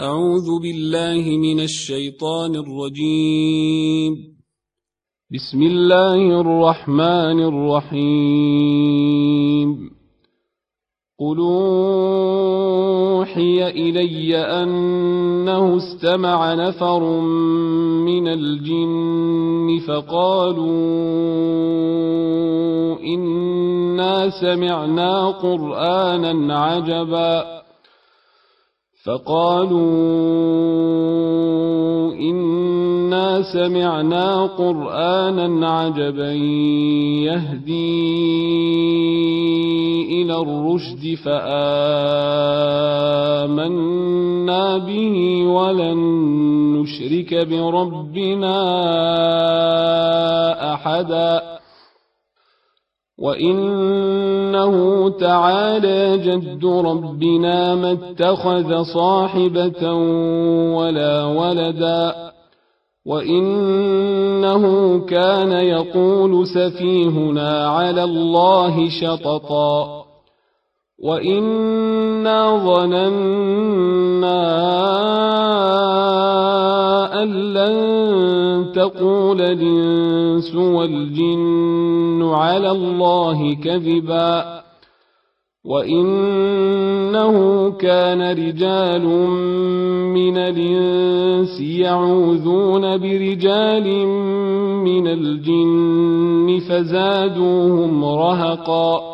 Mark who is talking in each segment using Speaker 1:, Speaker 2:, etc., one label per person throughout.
Speaker 1: أعوذ بالله من الشيطان الرجيم. بسم الله الرحمن الرحيم. قل أوحي إلي أنه استمع نفر من الجن فقالوا إنا سمعنا قرآنا عجبا. فقالوا إنا سمعنا قرآنا عجبا يهدي إلى الرشد فآمنا به ولن نشرك بربنا أحداً. وانه تعالى جد ربنا ما اتخذ صاحبه ولا ولدا وانه كان يقول سفيهنا على الله شططا وانا ظننا ان لن تقول الانس والجن على الله كذبا وانه كان رجال من الانس يعوذون برجال من الجن فزادوهم رهقا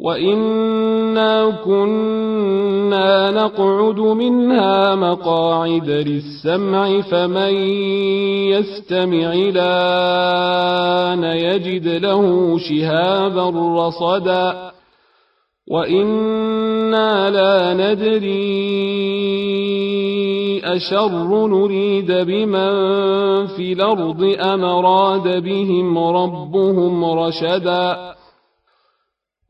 Speaker 1: وانا كنا نقعد منها مقاعد للسمع فمن يستمع الان يجد له شهابا رصدا وأنا لا ندري اشر نريد بمن في ام اراد بهم ربهم رشدا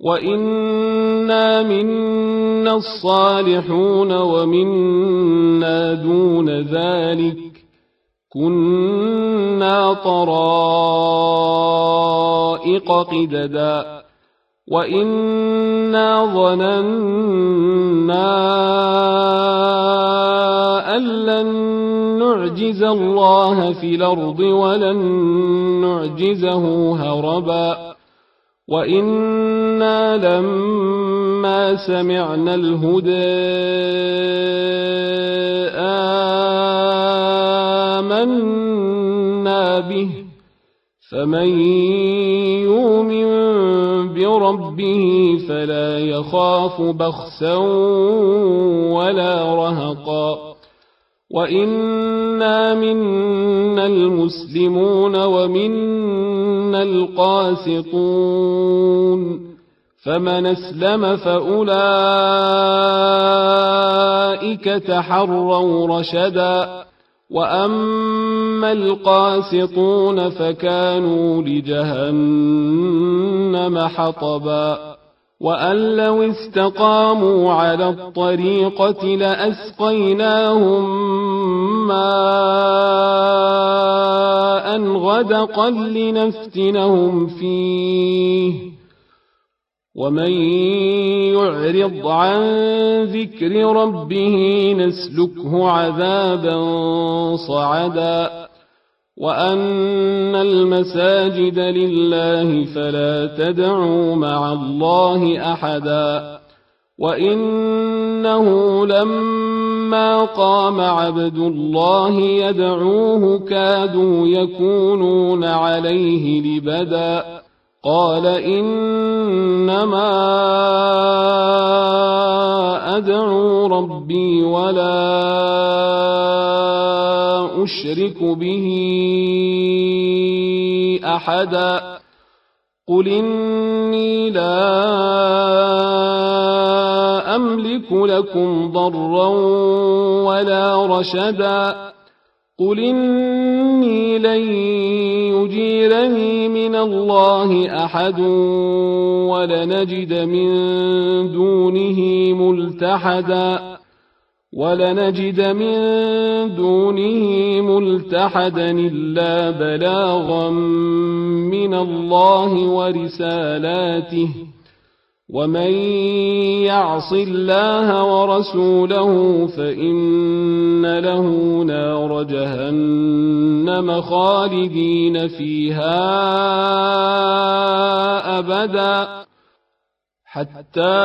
Speaker 1: وانا منا الصالحون ومنا دون ذلك كنا طرائق قددا وانا ظننا ان لن نعجز الله في الأرض ولن نعجزه هربا وأنا لما سمعنا الهدى امنا به فمن يؤمن بربه فلا يخاف بخسا ولا رهقا وانا منا المسلمون ومنا القاسطون فمن اسلم فاولئك تحروا رشدا واما القاسطون فكانوا لجهنم حطبا وأن لو استقاموا على الطريقة لأسقيناهم ماء غدقا لنفتنهم فيه ومن يعرض عن ذكر ربه نسلكه عذابا صعدا وأن المساجد لله فلا تدعوا مع الله أحدا وإنه لما قام عبد الله يدعوه كادوا يكونون عليه لبدا قال إنما أدعو ربي ولا أشرك به أحدا قل إني لا أملك لكم ضرا ولا رشدا قل إني لن يجيرني من الله أحد ولنجد من دونه ملتحدا ولنجد من دونه ملتحدا إلا بلاغا من الله ورسالاته ومن يعص الله ورسوله فإن له نار جهنم خالدين فيها أبدا حتى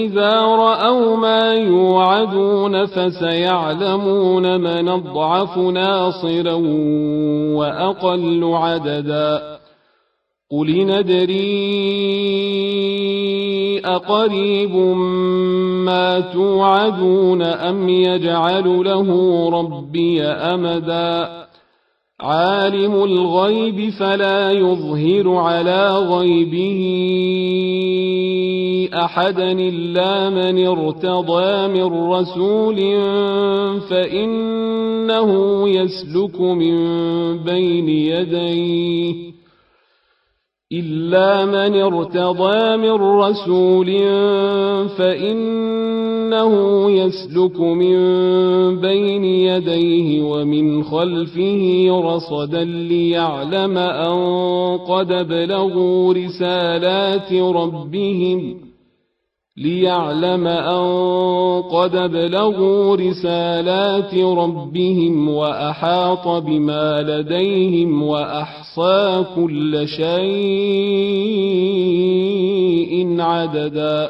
Speaker 1: إذا رأوا ما يوعدون فسيعلمون من أضعف ناصرا وأقل عددا. قل ندري أقريب ما توعدون أم يجعل له ربي أمدا. عالم الغيب فلا يظهر على غيبه أحدا إلا من ارتضى من رسول فإنه يسلك من بين يديه إلا من ارتضى من رسول فإنه يسلك من بين يديه ومن خلفه رصدا ليعلم أن قد بلغوا رسالات ربهم ليعلم أن قد بلغوا رسالات ربهم وأحاط بما لديهم وأحصى كل شيء عددا.